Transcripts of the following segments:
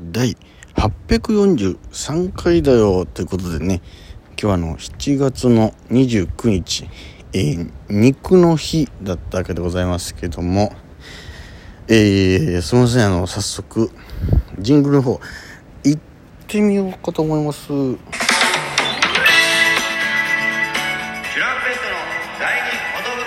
第843回だよということでね今日はあの7月の29日、えー、肉の日だったわけでございますけどもえー、すみませんあの早速ジングルの方行ってみようかと思います。トランペットの第二ほどう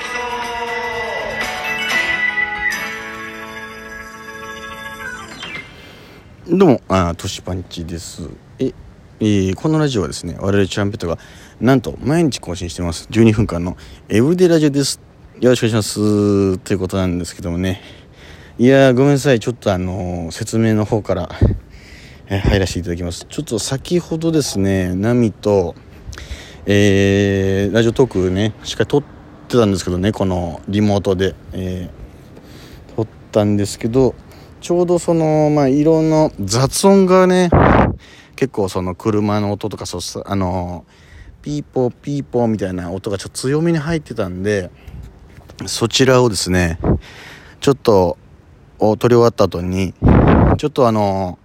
どうも、あトシパンチです。え、えー、このラジオはですね、我々チャンペットが、なんと、毎日更新してます。12分間のエブリデイラジオです。よろしくお願いします。ということなんですけどもね。いやごめんなさい。ちょっとあのー、説明の方から、えー、入らせていただきます。ちょっと先ほどですね、ナミと、えー、ラジオトークね、しっかり撮ってたんですけどね、このリモートで、えー、撮ったんですけど、ちょうどその、まあ、いろんな雑音がね、結構その車の音とか、そあの、ピーポーピーポーみたいな音がちょっと強めに入ってたんで、そちらをですね、ちょっと、撮り終わった後に、ちょっとあの、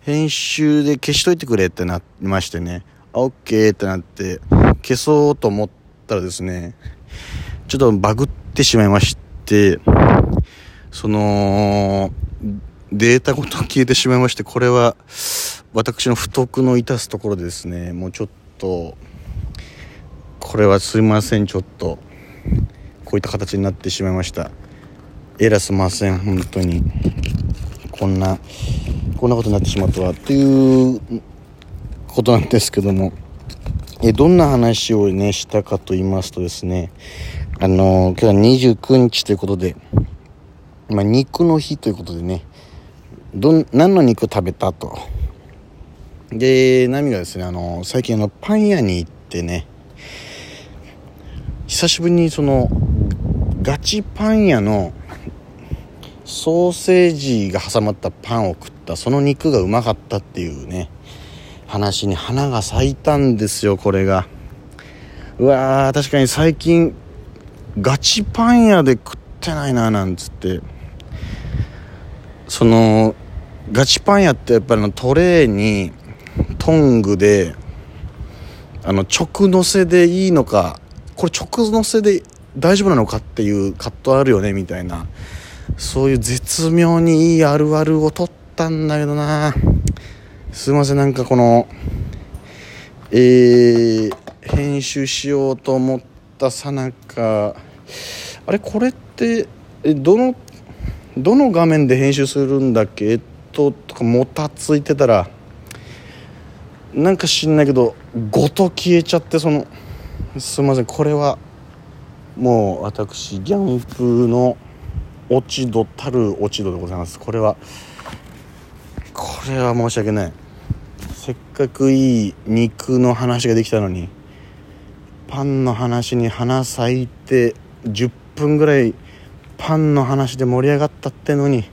編集で消しといてくれってなりましてね、あ、オッケーってなって、消そうと思ったらですね、ちょっとバグってしまいまして、その、データごと消えてしまいまして、これは私の不徳の致すところでですね、もうちょっと、これはすいません、ちょっと、こういった形になってしまいました。えらすません、本当に。こんな、こんなことになってしまったわ、ということなんですけども、え、どんな話をね、したかと言いますとですね、あの、今日は29日ということで、まあ、肉の日ということでねど何の肉食べたと。でナミがですねあの最近のパン屋に行ってね久しぶりにそのガチパン屋のソーセージが挟まったパンを食ったその肉がうまかったっていうね話に花が咲いたんですよこれが。うわー確かに最近ガチパン屋で食ってないななんつって。そのガチパン屋ってやっぱりのトレーにトングであの直のせでいいのかこれ直のせで大丈夫なのかっていうカットあるよねみたいな。そういう絶妙にいいあるあるを取ったんだけどな。すいませんなんかこのえー、編集しようと思ったさなか。あれこれってどのどの画面で編集するんだっけ？ととかもたついてたらなんか知んないけどごと消えちゃってそのすいませんこれはもう私ギャンプの落ち度たる落ち度でございます。これはこれは申し訳ない。せっかくいい肉の話ができたのにパンの話に花咲いて10分ぐらいパンの話で盛り上がったってのに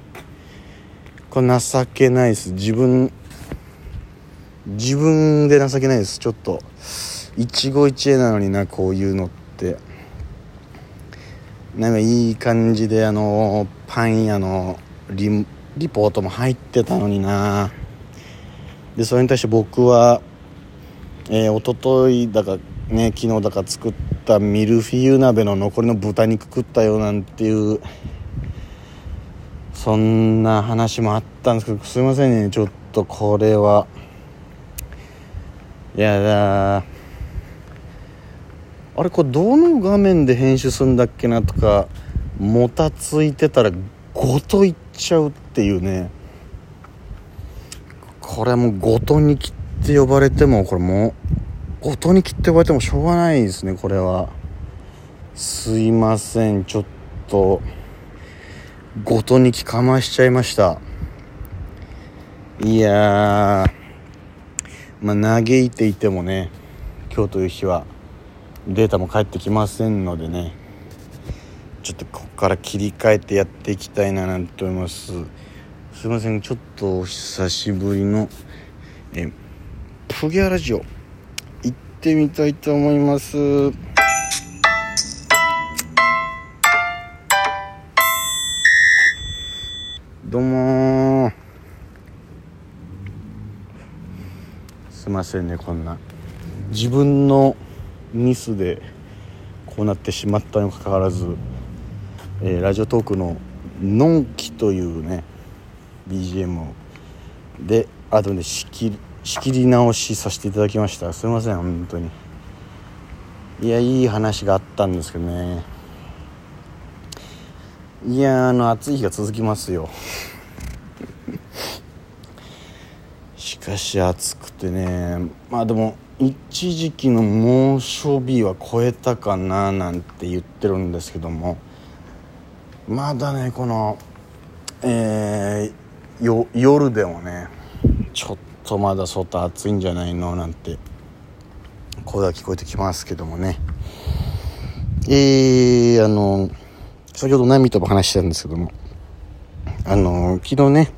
これ情けないです。自分自分で情けないです。ちょっと一期一会なのになこういうのって。なんかいい感じであのパン屋のリリポートも入ってたのにな。でそれに対して僕はえー、一昨日だかね昨日だか作ったミルフィーユ鍋の残りの豚肉食ったよなんていうそんな話もあったんですけどすいませんね。ちょっとこれは。いやだ。あれこれどの画面で編集するんだっけなとかもたついてたらごといっちゃうっていうね。これはもうごとに切って呼ばれてもこれもう音に切って呼ばれてもしょうがないですねこれは。すいませんちょっと。ごとにきかましちゃいました。いやまあ嘆いていてもね今日という日はデータも返ってきませんのでねちょっとここから切り替えてやっていきたいななんて思います。すいませんちょっとお久しぶりのえプギャラジオ行ってみたいと思います。どうもすいませんねこんな。自分のミスでこうなってしまったにもかかわらず、えー、ラジオトークの「のんき」というね BGM で後で仕切り仕切り直しさせていただきました。すいません本当に。いやいい話があったんですけどね。いやあの暑い日が続きますよ。しかし暑くてね。まあでも一時期の猛暑日は超えたかななんて言ってるんですけども。まだねこのえー、夜でもねちょっとまだ外暑いんじゃないのなんて声が聞こえてきますけどもね。えー、あの先ほどナミとも話したんですけどもあの昨日ね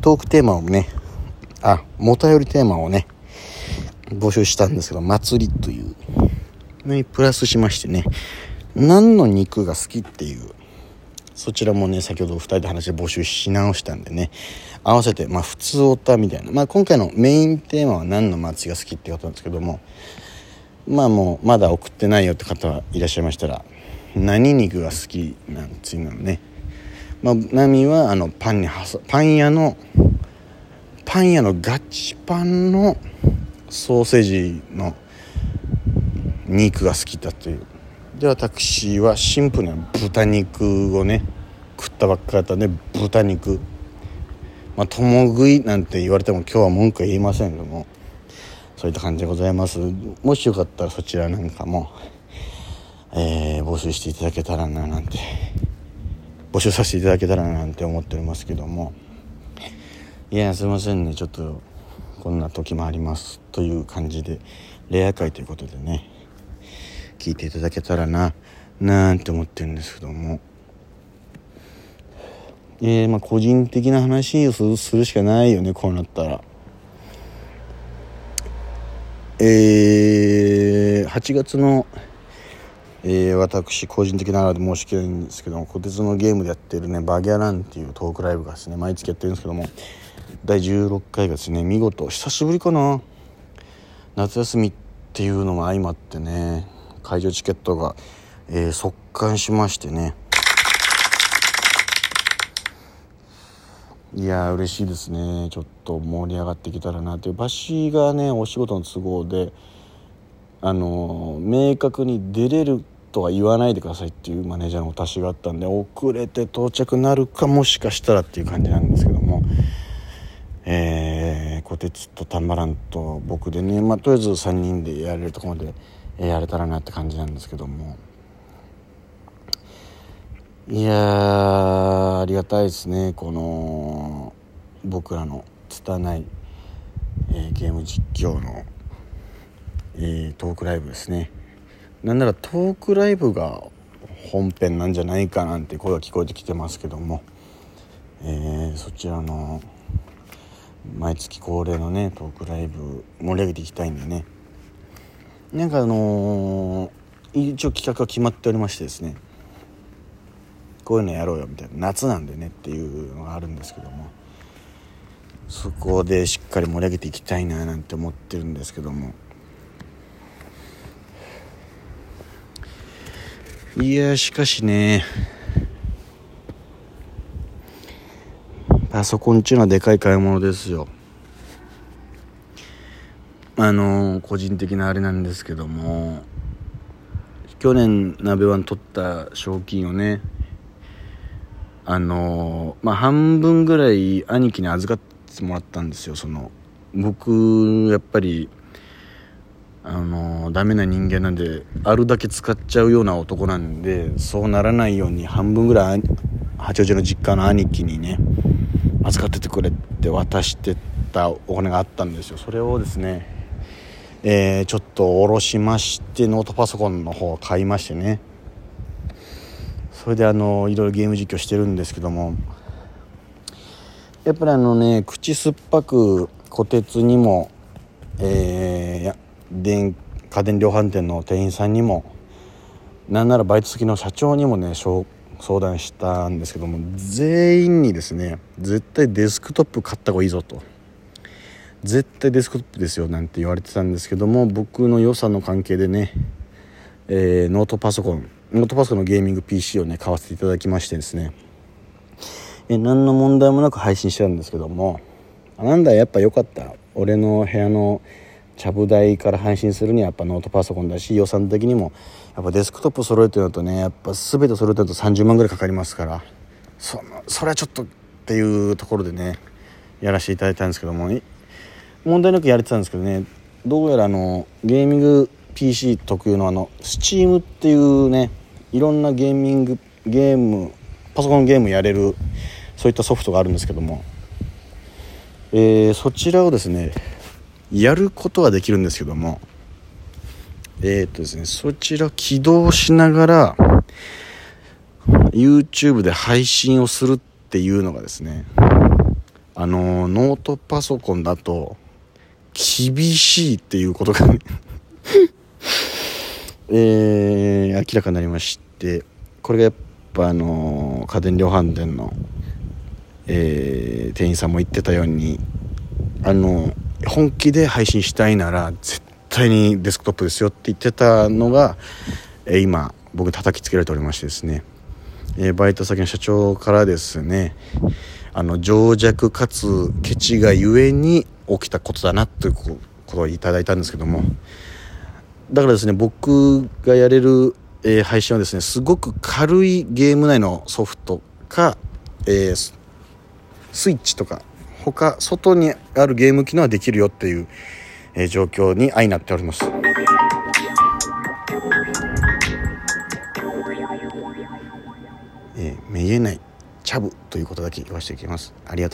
トークテーマをねあもたよりテーマをね募集したんですけど祭りというのにプラスしましてね何の肉が好きっていうそちらもね先ほど2人で話で募集し直したんでね合わせてまあ普通オタみたいなまあ今回のメインテーマは何の祭りが好きってことなんですけどもまあもうまだ送ってないよって方はいらっしゃいましたら何肉が好きなんていうのね。まあ波はあのパンにパン屋のパン屋のガチパンのソーセージの肉が好きだというで私はシンプルな豚肉をね食ったばっかだったんで豚肉。まあ共食いなんて言われても今日は文句は言いませんけども。そういった感じでございます。もしよかったらそちらなんかも、えー、募集していただけたらななんて募集させていただけたらななんて思っておりますけども。いやすいませんね。ちょっとこんな時もありますという感じでレア会ということでね聞いていただけたらななんて思ってるんですけども。えー、まあ個人的な話をするしかないよねこうなったら。えー、8月の、えー、私個人的ながらで申し訳ないんですけども小鉄のゲームでやってるねバギャランっていうトークライブがですね毎月やってるんですけども第16回がですね見事久しぶりかな夏休みっていうのも相まってね会場チケットが、えー、速乾しましてね。いや嬉しいですね。ちょっと盛り上がってきたらなという。場所がねお仕事の都合であの明確に出れるとは言わないでくださいっていうマネージャーのお達しがあったんで遅れて到着なるかもしかしたらっていう感じなんですけどもえー、小鉄とたまらんと僕でね、まあ、とりあえず3人でやれるとこまでやれたらなって感じなんですけども。いやありがたいですねこの僕らの拙い、えー、ゲーム実況の、えー、トークライブですね。なんならトークライブが本編なんじゃないかなんて声が聞こえてきてますけども、えー、そちらの毎月恒例のねトークライブ盛り上げていきたいんでね。なんかあのー、一応企画が決まっておりましてですね。こういうのやろうよみたいな。夏なんでねっていうのがあるんですけども。そこでしっかり盛り上げていきたいななんて思ってるんですけども。いやしかしねパソコンっちゅうのはでかい買い物ですよ。あの個人的なあれなんですけども去年鍋湾取った賞金をねあのまあ半分ぐらい兄貴に預かってもらったんですよ。その僕やっぱりあのダメな人間なんであるだけ使っちゃうような男なんでそうならないように半分ぐらい八王子の実家の兄貴にね預かっててくれって渡してたお金があったんですよ。それをですねえー、ちょっと下ろしましてノートパソコンの方を買いましてね。それであのいろいろゲーム実況してるんですけどもやっぱりあのね口酸っぱく虎鉄にも、えー、電家電量販店の店員さんにもなんならバイト先の社長にもね相談したんですけども全員にですね絶対デスクトップ買った方がいいぞと。絶対デスクトップですよなんて言われてたんですけども僕の予算の関係でね、えー、ノートパソコンノートパソコンのゲーミング PC をね買わせていただきましてですね、え、何の問題もなく配信してたんですけどもなんだやっぱ良かった。俺の部屋のちゃぶ台から配信するにはやっぱノートパソコンだし予算的にもやっぱデスクトップ揃えてるのとねやっぱ全て揃えてると30万ぐらいかかりますからそそれはちょっとっていうところでねやらせていただいたんですけども問題なくやれてたんですけどねどうやらあのゲーミング PC 特有のあの Steam っていうねいろんなゲーミングゲームパソコンゲームやれるそういったソフトがあるんですけども、えー、そちらをですねやることはできるんですけどもえー、っとですねそちら起動しながら YouTube で配信をするっていうのがですねあのノートパソコンだと厳しいっていうことが えー、明らかになりましてこれがやっぱあの家電量販店の、えー、店員さんも言ってたようにあの本気で配信したいなら絶対にデスクトップですよって言ってたのが、えー、今僕叩きつけられておりましてですね、えー、バイト先の社長からですねあの情弱かつケチがゆえに起きたことだなということをいただいたんですけども。だからですね僕がやれる、えー、配信はですねすごく軽いゲーム内のソフトか、えー、スイッチとか他外にあるゲーム機能はできるよっていう、えー、状況に相なっております。えー、めげないチャブということだけ言わせていきます。ありがとう